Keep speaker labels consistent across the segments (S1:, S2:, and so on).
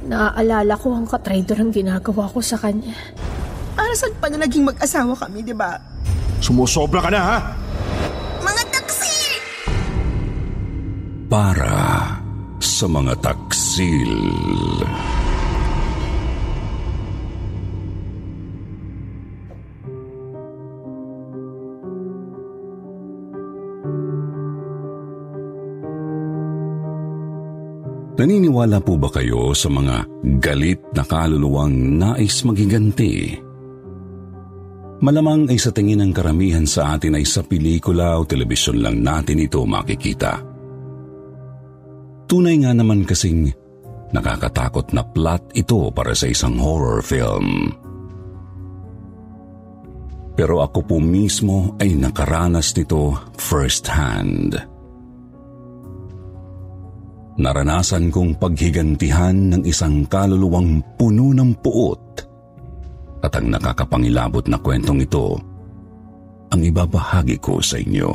S1: Naaalala ko ang katrader ang ginagawa ko sa kanya.
S2: Para saan pa na naging mag-asawa kami, di ba?
S3: Sumusobra ka na, ha?
S2: Mga taksi!
S4: Para sa mga taksil. Naniniwala po ba kayo sa mga galit na kaluluwang nais magiganti? Malamang ay sa tingin ng karamihan sa atin ay sa pelikula o telebisyon lang natin ito makikita. Tunay nga naman kasing nakakatakot na plot ito para sa isang horror film. Pero ako po mismo ay nakaranas nito first hand. Naranasan kong paghigantihan ng isang kaluluwang puno ng puot at ang nakakapangilabot na kwentong ito ang ibabahagi ko sa inyo.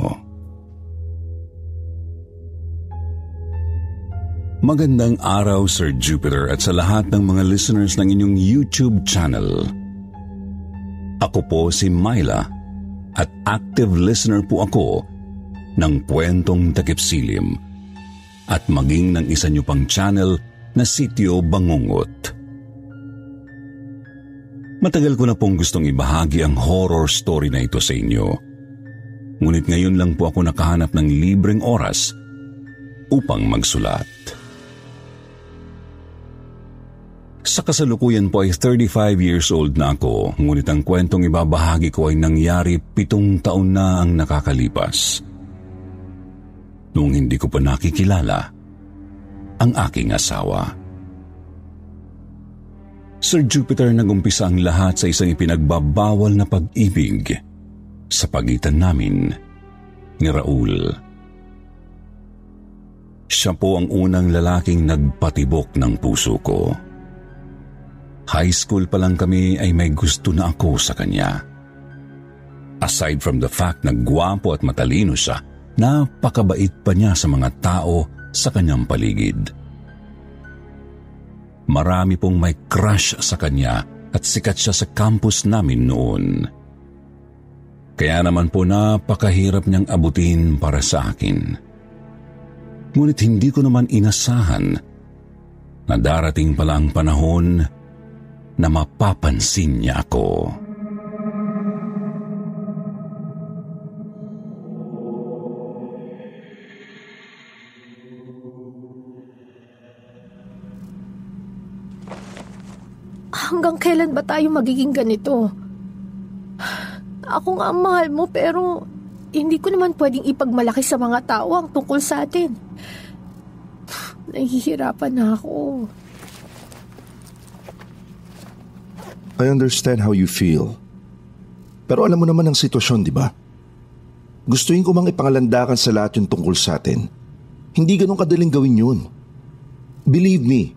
S4: Magandang araw Sir Jupiter at sa lahat ng mga listeners ng inyong YouTube channel. Ako po si Myla at active listener po ako ng kwentong takipsilim at maging ng isa niyo pang channel na Sityo Bangungot. Matagal ko na pong gustong ibahagi ang horror story na ito sa inyo. Ngunit ngayon lang po ako nakahanap ng libreng oras upang magsulat. Sa kasalukuyan po ay 35 years old na ako, ngunit ang kwentong ibabahagi ko ay nangyari pitong taon na ang nakakalipas noong hindi ko pa nakikilala ang aking asawa. Sir Jupiter nagumpisa ang lahat sa isang ipinagbabawal na pag-ibig sa pagitan namin ni Raul. Siya po ang unang lalaking nagpatibok ng puso ko. High school pa lang kami ay may gusto na ako sa kanya. Aside from the fact na gwapo at matalino siya, napakabait pa niya sa mga tao sa kanyang paligid. Marami pong may crush sa kanya at sikat siya sa campus namin noon. Kaya naman po napakahirap niyang abutin para sa akin. Ngunit hindi ko naman inasahan na darating pala ang panahon na mapapansin niya ako.
S1: Hanggang kailan ba tayo magiging ganito? Ako nga mahal mo pero hindi ko naman pwedeng ipagmalaki sa mga tao ang tungkol sa atin. Nahihirapan na ako.
S3: I understand how you feel. Pero alam mo naman ang sitwasyon, di ba? Gustuin ko mang ipangalandakan sa lahat yung tungkol sa atin. Hindi ganun kadaling gawin yun. Believe me,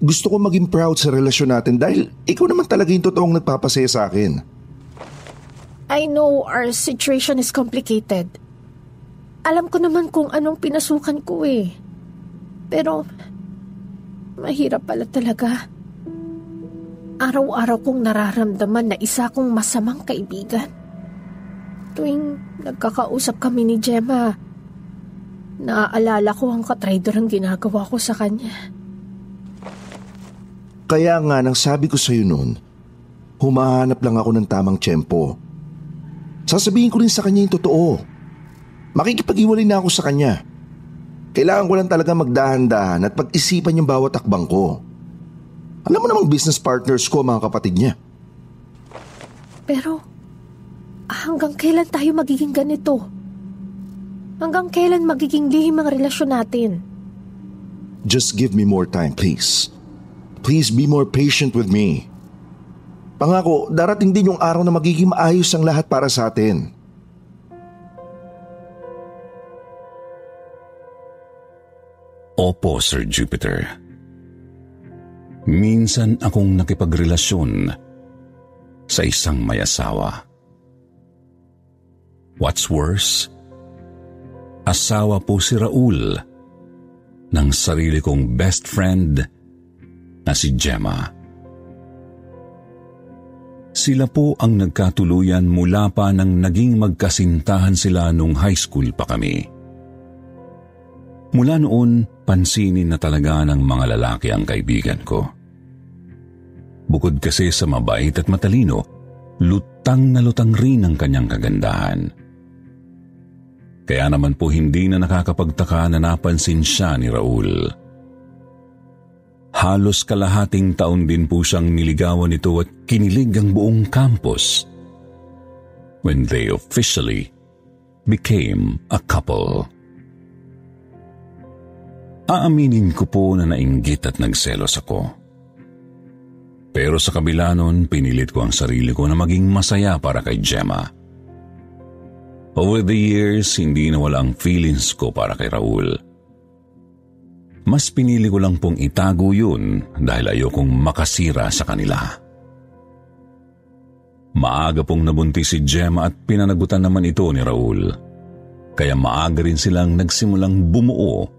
S3: gusto ko maging proud sa relasyon natin dahil ikaw naman talaga yung totoong nagpapasaya sa akin.
S1: I know our situation is complicated. Alam ko naman kung anong pinasukan ko eh. Pero, mahirap pala talaga. Araw-araw kong nararamdaman na isa kong masamang kaibigan. Tuwing nagkakausap kami ni Gemma, naaalala ko ang katrader ang ginagawa ko sa kanya.
S3: Kaya nga nang sabi ko sa'yo noon, humahanap lang ako ng tamang tiyempo. Sasabihin ko rin sa kanya yung totoo. Makikipag-iwalay na ako sa kanya. Kailangan ko lang talaga magdahan-dahan at pag-isipan yung bawat akbang ko. Alam mo namang business partners ko mga kapatid niya.
S1: Pero, hanggang kailan tayo magiging ganito? Hanggang kailan magiging lihim ang relasyon natin?
S3: Just give me more time, please. Please be more patient with me. Pangako, darating din yung araw na magiging maayos ang lahat para sa atin.
S4: Opo, Sir Jupiter. Minsan akong nakipagrelasyon sa isang may asawa. What's worse? Asawa po si Raul ng sarili kong best friend na si Gemma. Sila po ang nagkatuluyan mula pa nang naging magkasintahan sila nung high school pa kami. Mula noon, pansinin na talaga ng mga lalaki ang kaibigan ko. Bukod kasi sa mabait at matalino, lutang na lutang rin ang kanyang kagandahan. Kaya naman po hindi na nakakapagtaka na napansin siya ni Raul. Halos kalahating taon din po siyang niligawan nito at kinilig ang buong campus when they officially became a couple. Aaminin ko po na nainggit at nagselos ako. Pero sa kabila nun, pinilit ko ang sarili ko na maging masaya para kay Gemma. Over the years, hindi na wala ang feelings ko para kay Raul. Mas pinili ko lang pong itago yun dahil ayokong makasira sa kanila. Maaga pong nabuntis si Gemma at pinanagutan naman ito ni Raul. Kaya maaga rin silang nagsimulang bumuo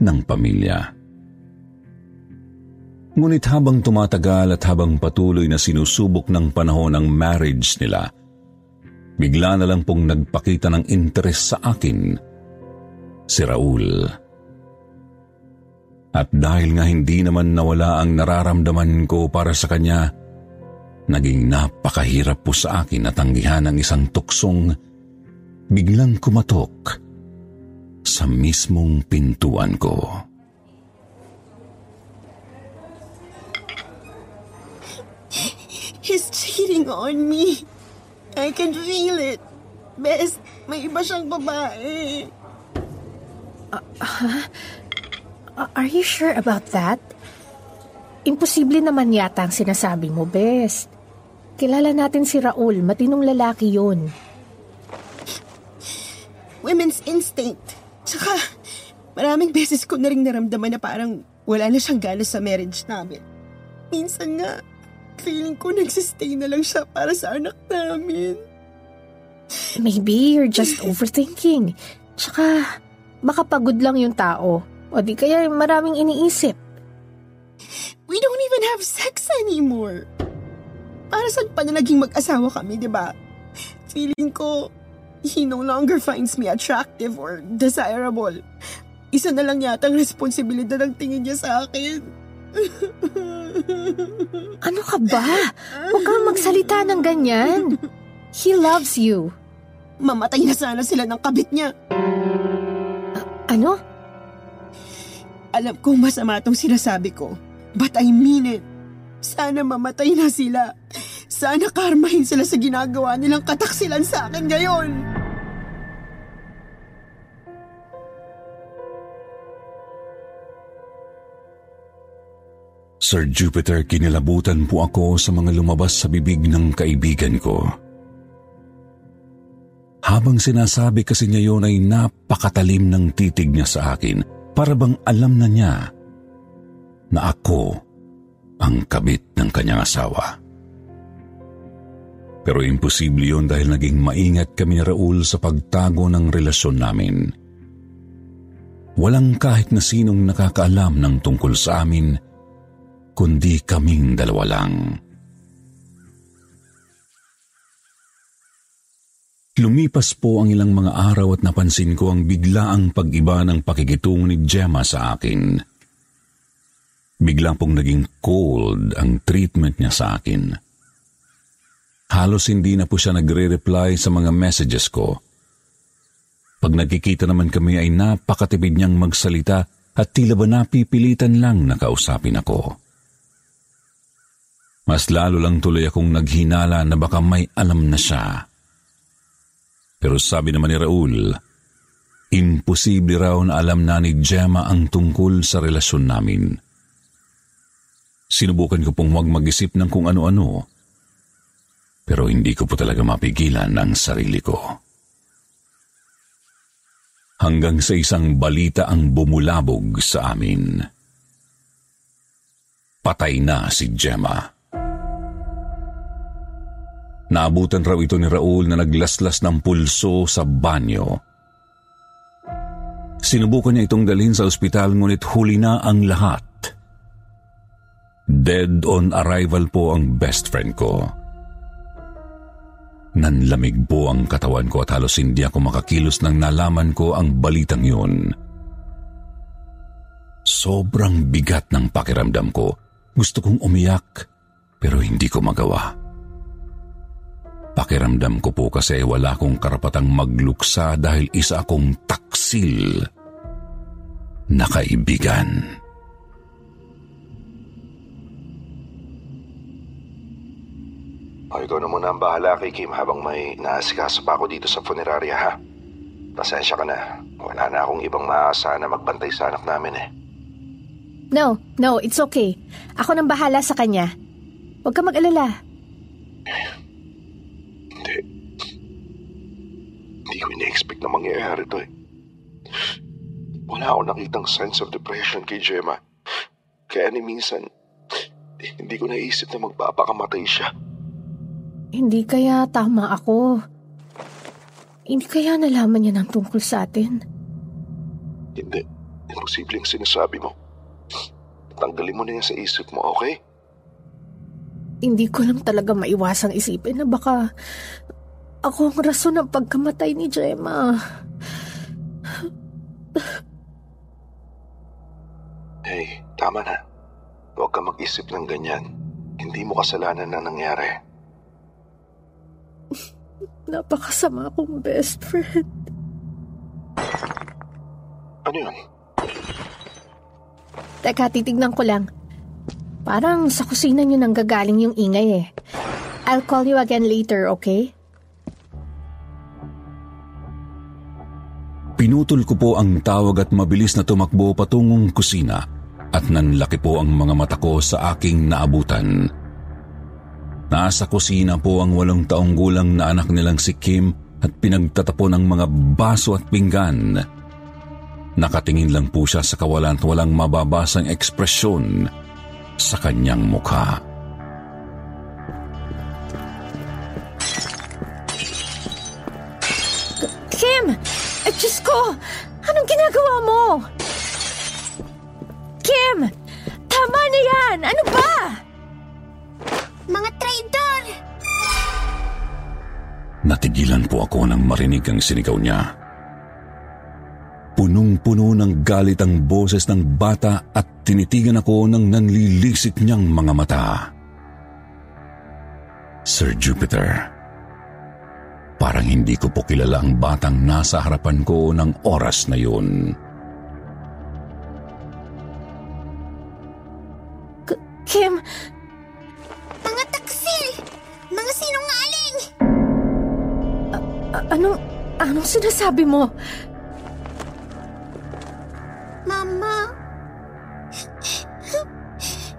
S4: ng pamilya. Ngunit habang tumatagal at habang patuloy na sinusubok ng panahon ang marriage nila, bigla na lang pong nagpakita ng interes sa akin si Raul. At dahil nga hindi naman nawala ang nararamdaman ko para sa kanya, naging napakahirap po sa akin na tanggihan ang isang tuksong biglang kumatok sa mismong pintuan ko.
S2: He's cheating on me. I can feel it. Bes, may iba siyang babae.
S1: Uh, are you sure about that? Imposible naman yata ang sinasabi mo, Bes. Kilala natin si Raul, matinong lalaki yun.
S2: Women's instinct. Tsaka, maraming beses ko na rin naramdaman na parang wala na siyang gana sa marriage namin. Minsan nga, feeling ko nagsistay na lang siya para sa anak namin.
S1: Maybe you're just overthinking. Tsaka, baka pagod lang yung tao. O di kaya maraming iniisip.
S2: We don't even have sex anymore. Para saan pa na naging mag-asawa kami, di ba? Feeling ko, he no longer finds me attractive or desirable. Isa na lang yata ang responsibilidad ng tingin niya sa akin.
S1: ano ka ba? Huwag kang magsalita ng ganyan. He loves you.
S2: Mamatay na sana sila ng kabit niya.
S1: Uh, ano?
S2: Alam kong masama itong sinasabi ko. But I mean it. Sana mamatay na sila. Sana karmahin sila sa ginagawa nilang kataksilan sa akin ngayon.
S4: Sir Jupiter, kinilabutan po ako sa mga lumabas sa bibig ng kaibigan ko. Habang sinasabi kasi niya yun ay napakatalim ng titig niya sa akin para bang alam na niya na ako ang kabit ng kanyang asawa. Pero imposible yun dahil naging maingat kami ni Raul sa pagtago ng relasyon namin. Walang kahit na sinong nakakaalam ng tungkol sa amin kundi kaming dalawa lang. Lumipas po ang ilang mga araw at napansin ko ang biglaang pag-iba ng pakikitungo ni Gemma sa akin. Biglang pong naging cold ang treatment niya sa akin. Halos hindi na po siya nagre-reply sa mga messages ko. Pag nagkikita naman kami ay napakatipid niyang magsalita at tila ba napipilitan lang na kausapin ako. Mas lalo lang tuloy akong naghinala na baka may alam na siya. Pero sabi naman ni Raul, imposible raw na alam na ni Gemma ang tungkol sa relasyon namin. Sinubukan ko pong huwag mag-isip ng kung ano-ano, pero hindi ko po talaga mapigilan ang sarili ko. Hanggang sa isang balita ang bumulabog sa amin. Patay na si Gemma. Naabutan raw ito ni Raul na naglaslas ng pulso sa banyo. Sinubukan niya itong dalhin sa ospital ngunit huli na ang lahat. Dead on arrival po ang best friend ko. Nanlamig po ang katawan ko at halos hindi ako makakilos nang nalaman ko ang balitang yun. Sobrang bigat ng pakiramdam ko. Gusto kong umiyak pero hindi ko magawa. Pakiramdam ko po kasi wala akong karapatang magluksa dahil isa akong taksil na kaibigan.
S3: O, ikaw na muna ang bahala kay Kim habang may naasikaso pa ako dito sa funeraria ha. Pasensya ka na. Wala na akong ibang maaasahan na magbantay sa anak namin eh.
S1: No, no, it's okay. Ako nang bahala sa kanya. Huwag ka mag-alala.
S3: Hindi. Hindi ko ina-expect na mangyayari to eh. Wala akong nakitang sense of depression kay Gemma. Kaya ni minsan, hindi ko naisip na magpapakamatay siya.
S1: Hindi kaya tama ako. Hindi kaya nalaman niya ng tungkol sa atin.
S3: Hindi. Imposible ang sinasabi mo. Tanggalin mo na yan sa isip mo, okay?
S1: Hindi ko lang talaga maiwasang isipin na baka ako ang rason ng pagkamatay ni Gemma.
S3: Hey, tama na. Huwag ka mag-isip ng ganyan. Hindi mo kasalanan na nangyari.
S1: Napakasama kong best friend.
S3: Ano yun?
S1: Teka, titignan ko lang. Parang sa kusina niyo nang gagaling yung ingay eh. I'll call you again later, okay?
S4: Pinutol ko po ang tawag at mabilis na tumakbo patungong kusina at nanlaki po ang mga mata ko sa aking naabutan. Nasa kusina po ang walong taong gulang na anak nilang si Kim at pinagtatapon ng mga baso at pinggan. Nakatingin lang po siya sa kawalan at walang mababasang ekspresyon sa kanyang mukha.
S1: Kim! Eh, Diyos ko! Anong ginagawa mo? Kim! Tama na yan! Ano ba?
S5: Mga traidor!
S4: Natigilan po ako nang marinig ang sinigaw niya. Punong-puno ng galit ang boses ng bata at tinitigan ako ng nanlilisik niyang mga mata. Sir Jupiter, parang hindi ko po kilala ang batang nasa harapan ko ng oras na yun.
S1: K- Kim,
S5: Mga taksil! Mga sinungaling!
S1: a- anong, anong sinasabi mo?
S5: Mama!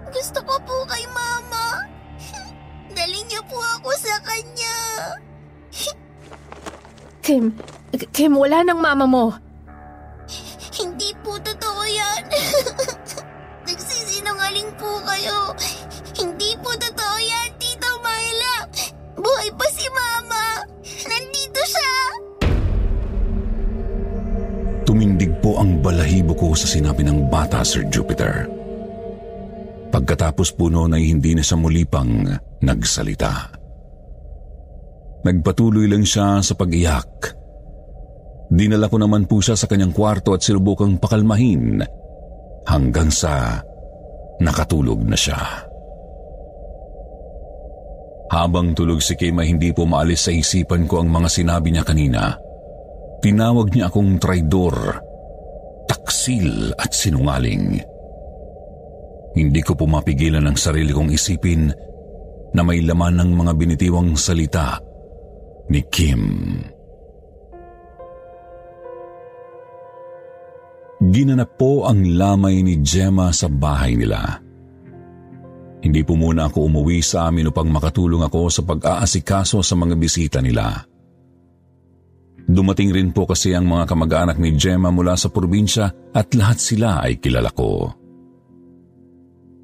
S5: Gusto ko po kay Mama. Dali niyo po ako sa kanya.
S1: Kim, Kim, wala nang mama mo.
S5: Hindi po totoo yan. Nagsisinungaling po kayo. Hindi po totoo yan, Tito Myla. Buhay pa si Mama. Nandito siya.
S4: Tumindig po ang balahibo ko sa sinabi ng bata, Sir Jupiter. Pagkatapos po noon ay hindi na siya muli pang nagsalita. Nagpatuloy lang siya sa pag-iyak. Dinala ko naman po siya sa kanyang kwarto at sinubukang pakalmahin hanggang sa nakatulog na siya. Habang tulog si Kim ay hindi po maalis sa isipan ko ang mga sinabi niya kanina. Tinawag niya akong traidor, taksil at sinungaling. Hindi ko po mapigilan ang sarili kong isipin na may laman ng mga binitiwang salita ni Kim. Ginanap po ang lamay ni Gemma sa bahay nila. Hindi po muna ako umuwi sa amin upang makatulong ako sa pag-aasikaso sa mga bisita nila. Dumating rin po kasi ang mga kamag-anak ni Gemma mula sa probinsya at lahat sila ay kilala ko.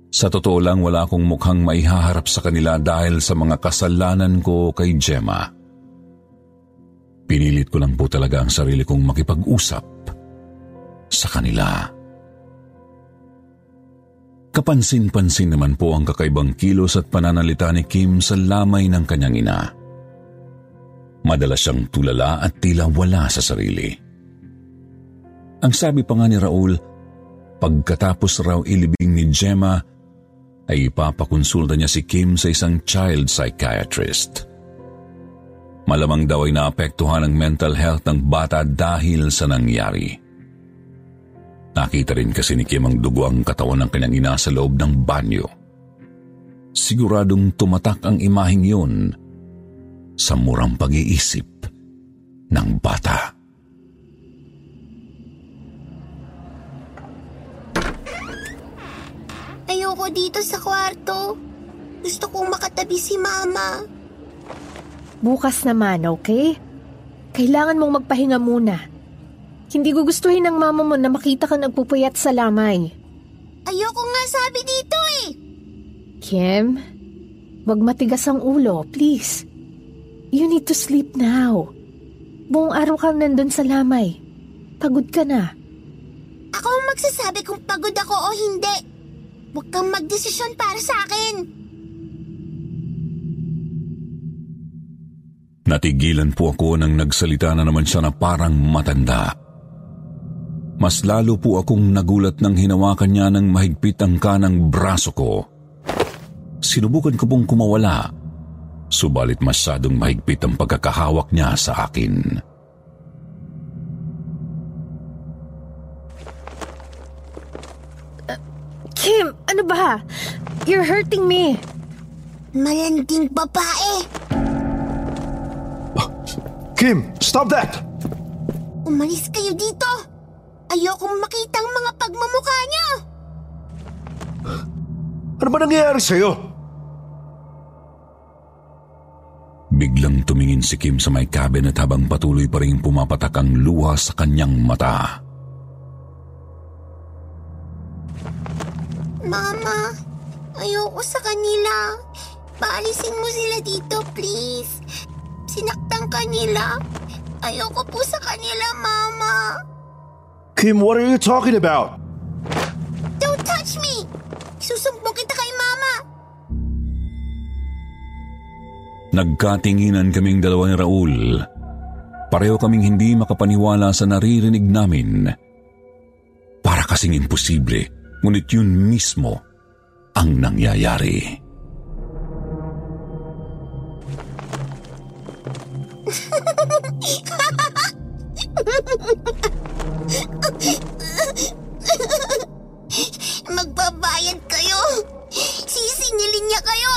S4: Sa totoo lang wala akong mukhang maihaharap sa kanila dahil sa mga kasalanan ko kay Gemma. Pinilit ko lang po talaga ang sarili kong makipag-usap sa kanila. Kapansin-pansin naman po ang kakaibang kilos at pananalita ni Kim sa lamay ng kanyang ina. Madalas siyang tulala at tila wala sa sarili. Ang sabi pa nga ni Raul, pagkatapos raw ilibing ni Gemma, ay ipapakonsulta niya si Kim sa isang child psychiatrist. Malamang daw ay naapektuhan ang mental health ng bata dahil sa nangyari. Nakita rin kasi ni Kim ang dugo ang katawan ng kanyang ina sa loob ng banyo. Siguradong tumatak ang imaheng yun sa murang pag-iisip ng bata.
S5: Ayoko dito sa kwarto. Gusto kong makatabi si Mama.
S1: Bukas naman, okay? Kailangan mong magpahinga muna. Hindi gugustuhin ng mama mo na makita ka nagpupuyat sa lamay.
S5: Ayoko nga sabi dito eh.
S1: Kim, wag matigas ang ulo, please. You need to sleep now. Buong araw kang nandun sa lamay. Pagod ka na.
S5: Ako ang magsasabi kung pagod ako o hindi. Huwag kang magdesisyon para sa akin.
S4: Natigilan po ako nang nagsalita na naman siya na parang matanda. Mas lalo po akong nagulat nang hinawakan niya ng mahigpit ang kanang braso ko. Sinubukan ko pong kumawala, subalit masyadong mahigpit ang pagkakahawak niya sa akin.
S1: Kim, ano ba? You're hurting me.
S5: Malanding babae.
S3: Kim, stop that!
S5: Umalis kayo dito. Ayokong makita ang mga pagmamukha niyo!
S3: Ano ba nangyayari sa'yo?
S4: Biglang tumingin si Kim sa may cabinet habang patuloy pa rin pumapatak ang luha sa kanyang mata.
S5: Mama, ayoko sa kanila. Paalisin mo sila dito, please. Sinaktan kanila. Ayoko po sa kanila, Mama.
S3: Kim, what are you talking about?
S5: Don't touch me! Susumbong kita kay Mama!
S4: Nagkatinginan kaming dalawa ni Raul. Pareho kaming hindi makapaniwala sa naririnig namin. Para kasing imposible, ngunit yun mismo ang nangyayari.
S5: Magbabayad kayo! Sisingilin niya kayo!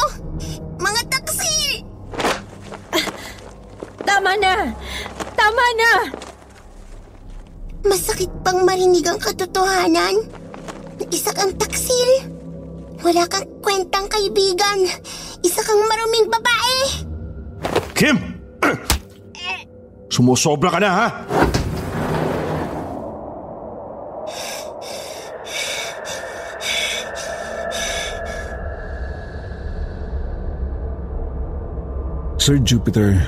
S5: Mga taksi!
S1: Tama na! Tama na!
S5: Masakit bang marinig ang katotohanan? Isa kang taksil. Wala kang kwentang kaibigan. Isa kang maruming babae.
S3: Kim! Sumusobra ka na, ha?
S4: Sir Jupiter,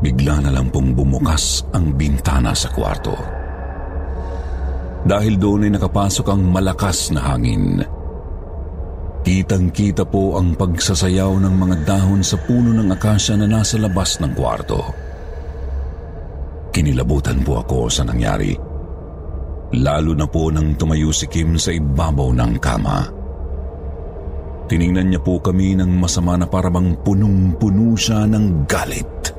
S4: bigla na lang pong bumukas ang bintana sa kwarto. Dahil doon ay nakapasok ang malakas na hangin. Kitang-kita po ang pagsasayaw ng mga dahon sa puno ng akasya na nasa labas ng kwarto. Kinilabutan po ako sa nangyari. Lalo na po nang tumayo si Kim sa ibabaw ng kama. Tiningnan niya po kami ng masama na parabang punong-puno siya ng galit.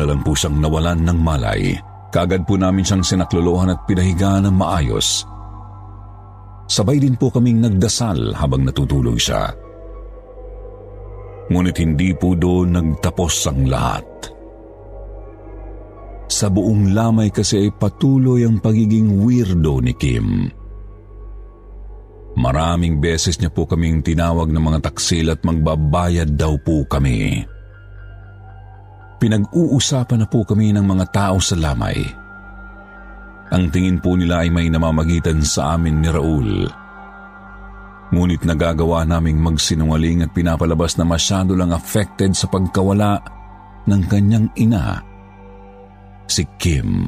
S4: Na lang po siyang nawalan ng malay. Kagad po namin siyang sinaklolohan at pinahiga ng maayos. Sabay din po kaming nagdasal habang natutulog siya. Ngunit hindi po doon nagtapos ang lahat. Sa buong lamay kasi ay patuloy ang pagiging weirdo ni Kim. Maraming beses niya po kaming tinawag ng mga taksil at magbabayad daw po kami. Pinag-uusapan na po kami ng mga tao sa lamay. Ang tingin po nila ay may namamagitan sa amin ni Raul. Ngunit nagagawa naming magsinungaling at pinapalabas na masyado lang affected sa pagkawala ng kanyang ina, si Kim.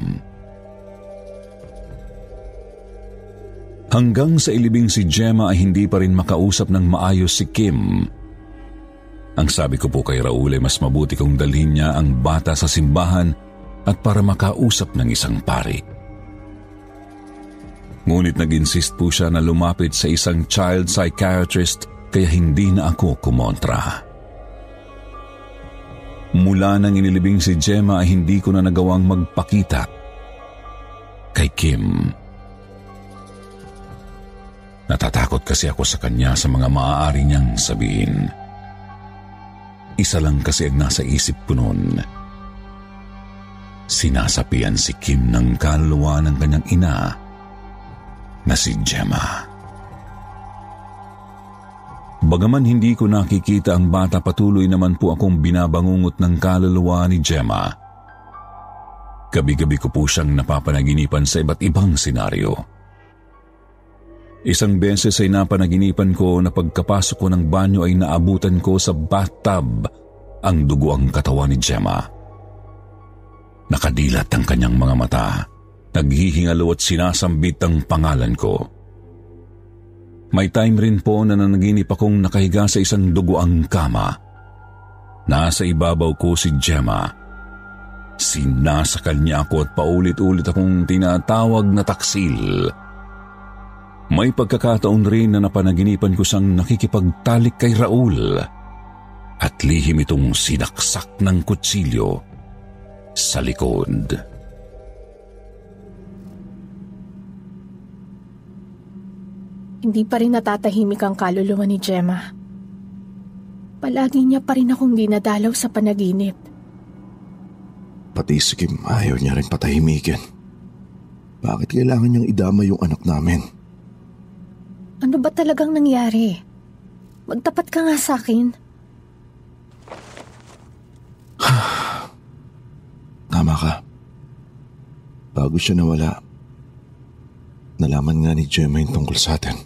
S4: Hanggang sa ilibing si Gemma ay hindi pa rin makausap ng maayos si Kim. Ang sabi ko po kay Raul ay mas mabuti kong dalhin niya ang bata sa simbahan at para makausap ng isang pari. Ngunit nag-insist po siya na lumapit sa isang child psychiatrist kaya hindi na ako kumontra. Mula nang inilibing si Gemma ay hindi ko na nagawang magpakita kay Kim. Natatakot kasi ako sa kanya sa mga maaari niyang sabihin. Isa lang kasi ang nasa isip ko noon. Sinasapian si Kim ng kaluluwa ng kanyang ina na si Gemma. Bagaman hindi ko nakikita ang bata patuloy naman po akong binabangungot ng kaluluwa ni Gemma. Gabi-gabi ko po siyang napapanaginipan sa iba't ibang senaryo. Isang beses ay napanaginipan ko na pagkapasok ko ng banyo ay naabutan ko sa bathtub ang dugo ang katawan ni Gemma. Nakadilat ang kanyang mga mata. Naghihingalo at sinasambit ang pangalan ko. May time rin po na nanaginip akong nakahiga sa isang dugoang kama. Nasa ibabaw ko si Gemma. Sinasakal niya ako at paulit-ulit akong tinatawag na taksil. Taksil may pagkakataon rin na napanaginipan ko siyang nakikipagtalik kay Raul at lihim itong sinaksak ng kutsilyo sa likod.
S1: Hindi pa rin natatahimik ang kaluluwa ni Gemma. Palagi niya pa rin akong dinadalaw sa panaginip.
S3: Pati si Kim ayaw niya rin patahimikin. Bakit kailangan niyang idama yung anak namin?
S1: Ano ba talagang nangyari? Magtapat ka nga sa akin.
S3: Tama ka. Bago siya nawala, nalaman nga ni Gemma yung tungkol sa atin.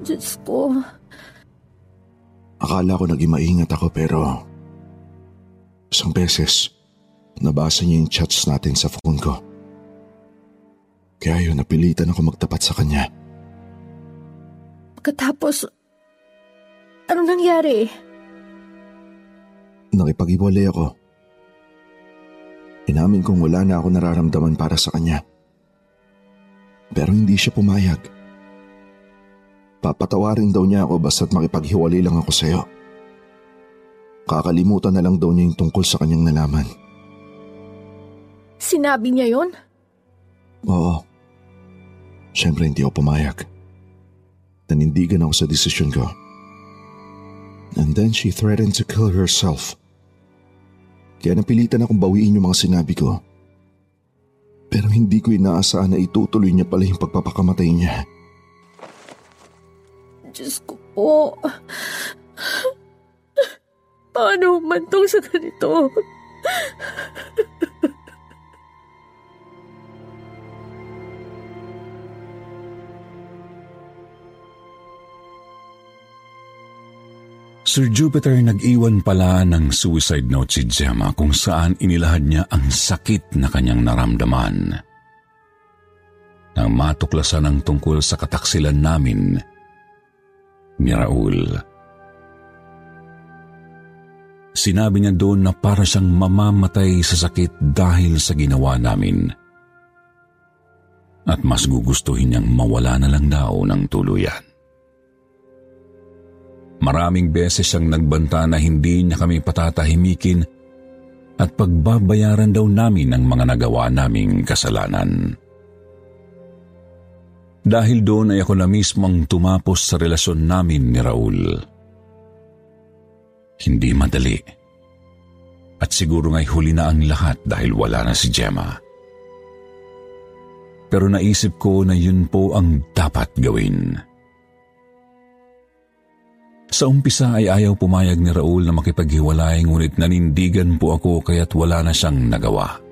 S1: Diyos ko.
S3: Akala ko naging maingat ako pero isang beses nabasa niya yung chats natin sa phone ko. Kaya yun, napilitan ako magtapat sa kanya.
S1: Pagkatapos, ano nangyari?
S3: Nakipag-iwalay ako. Inamin kong wala na ako nararamdaman para sa kanya. Pero hindi siya pumayag. Papatawarin daw niya ako basta't makipaghiwalay lang ako sa'yo. Kakalimutan na lang daw niya yung tungkol sa kanyang nalaman.
S1: Sinabi niya yon?
S3: Oo. Siyempre hindi ako pumayag. Nanindigan ako sa desisyon ko. And then she threatened to kill herself. Kaya napilitan akong bawiin yung mga sinabi ko. Pero hindi ko inaasahan na itutuloy niya pala yung pagpapakamatay niya.
S1: Diyos ko po. Paano man tong sa ganito?
S4: Sir Jupiter nag-iwan pala ng suicide note si Gemma kung saan inilahad niya ang sakit na kanyang naramdaman. Nang matuklasan ang tungkol sa kataksilan namin ni Raul. Sinabi niya doon na para siyang mamamatay sa sakit dahil sa ginawa namin. At mas gugustuhin niyang mawala na lang daw ng tuluyan. Maraming beses siyang nagbanta na hindi niya kami patatahimikin at pagbabayaran daw namin ang mga nagawa naming kasalanan. Dahil doon ay ako na mismong tumapos sa relasyon namin ni Raul. Hindi madali. At siguro nga'y huli na ang lahat dahil wala na si Gemma. Pero naisip ko na yun po ang dapat gawin. Sa umpisa ay ayaw pumayag ni Raul na makipaghiwalay ngunit nanindigan po ako kaya't wala na siyang nagawa.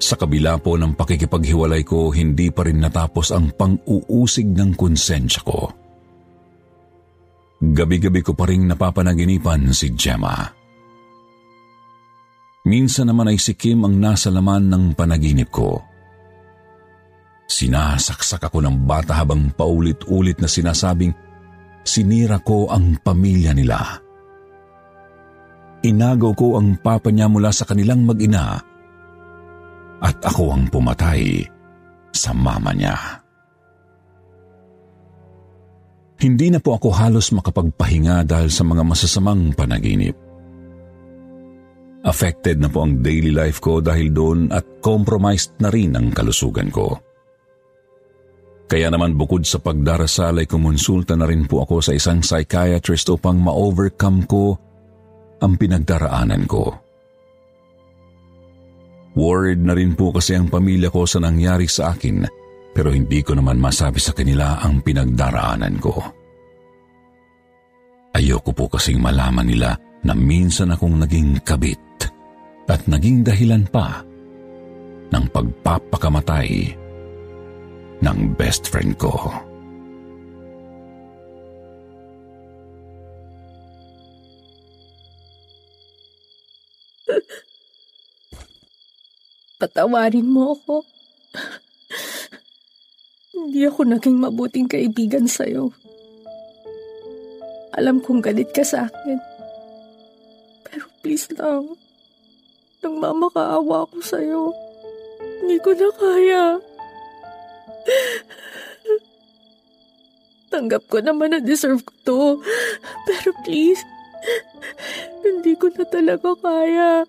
S4: Sa kabila po ng pakikipaghiwalay ko, hindi pa rin natapos ang pang-uusig ng konsensya ko. Gabi-gabi ko pa rin napapanaginipan si Gemma. Minsan naman ay si Kim ang nasa laman ng panaginip ko. Sinasaksak ako ng bata habang paulit-ulit na sinasabing sinira ko ang pamilya nila. Inagaw ko ang papa niya mula sa kanilang mag-ina at ako ang pumatay sa mama niya. Hindi na po ako halos makapagpahinga dahil sa mga masasamang panaginip. Affected na po ang daily life ko dahil doon at compromised na rin ang kalusugan ko. Kaya naman bukod sa pagdarasal ay kumonsulta na rin po ako sa isang psychiatrist upang ma-overcome ko ang pinagdaraanan ko. Worried na rin po kasi ang pamilya ko sa nangyari sa akin pero hindi ko naman masabi sa kanila ang pinagdaraanan ko. Ayoko po kasing malaman nila na minsan akong naging kabit at naging dahilan pa ng pagpapakamatay ng best friend ko.
S1: Patawarin mo ako. Hindi ako naging mabuting kaibigan sa'yo. Alam kong galit ka sa akin. Pero please lang, nang mamakaawa ako sa'yo. Hindi ko na kaya. Tanggap ko naman na deserve ko to. Pero please, hindi ko na talaga kaya.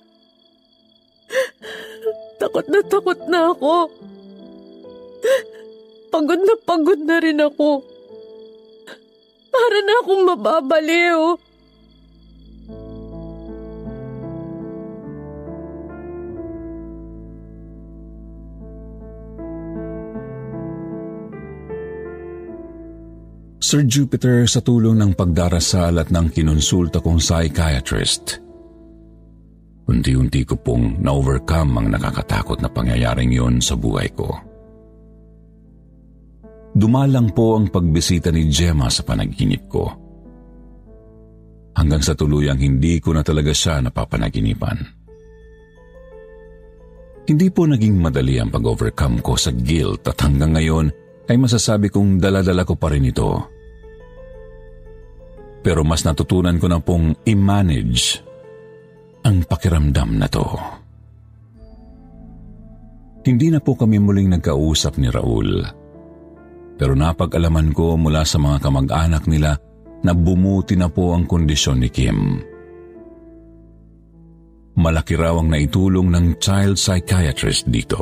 S1: Takot na takot na ako. Pagod na pagod na rin ako. Para na akong mababaliw.
S4: Sir Jupiter sa tulong ng pagdarasal at ng kinonsulta kong psychiatrist. Unti-unti ko pong na-overcome ang nakakatakot na pangyayaring yon sa buhay ko. Dumalang po ang pagbisita ni Gemma sa panaginip ko. Hanggang sa tuluyang hindi ko na talaga siya napapanaginipan. Hindi po naging madali ang pag-overcome ko sa guilt at hanggang ngayon ay masasabi kong daladala ko pa rin ito pero mas natutunan ko na pong i-manage ang pakiramdam na to. Hindi na po kami muling nagkausap ni Raul. Pero napag-alaman ko mula sa mga kamag-anak nila na bumuti na po ang kondisyon ni Kim. Malaki raw ang naitulong ng child psychiatrist dito.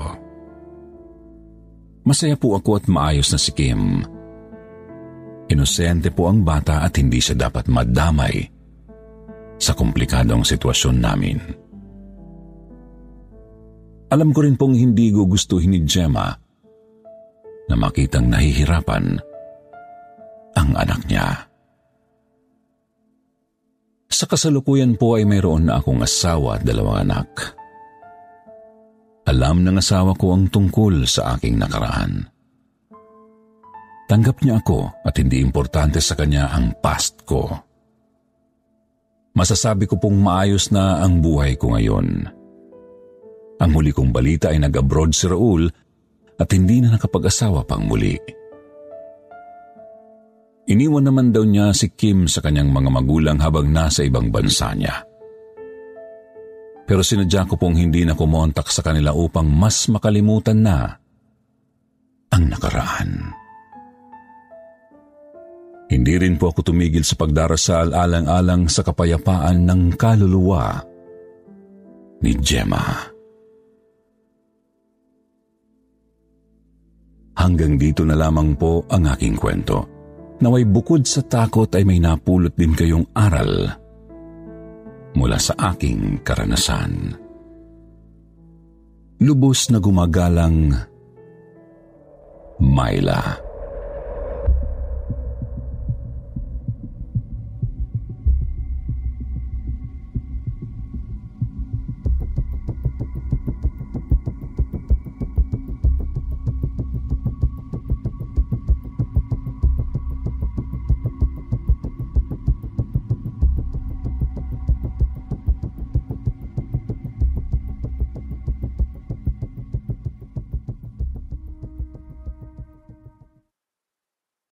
S4: Masaya po ako at maayos na si Kim. Kim Inosente po ang bata at hindi siya dapat madamay sa komplikadong sitwasyon namin. Alam ko rin pong hindi gugustuhin ni Gemma na makitang nahihirapan ang anak niya. Sa kasalukuyan po ay mayroon na akong asawa at dalawang anak. Alam ng asawa ko ang tungkol sa aking nakaraan. Tanggap niya ako at hindi importante sa kanya ang past ko. Masasabi ko pong maayos na ang buhay ko ngayon. Ang huli kong balita ay nag-abroad si Raul at hindi na nakapag-asawa pang muli. Iniwan naman daw niya si Kim sa kanyang mga magulang habang nasa ibang bansa niya. Pero sinadya ko pong hindi na kumontak sa kanila upang mas makalimutan na ang nakaraan. Hindi rin po ako tumigil sa pagdarasal alang-alang sa kapayapaan ng kaluluwa ni Gemma. Hanggang dito na lamang po ang aking kwento. Naway bukod sa takot ay may napulot din kayong aral mula sa aking karanasan. Lubos na gumagalang Myla.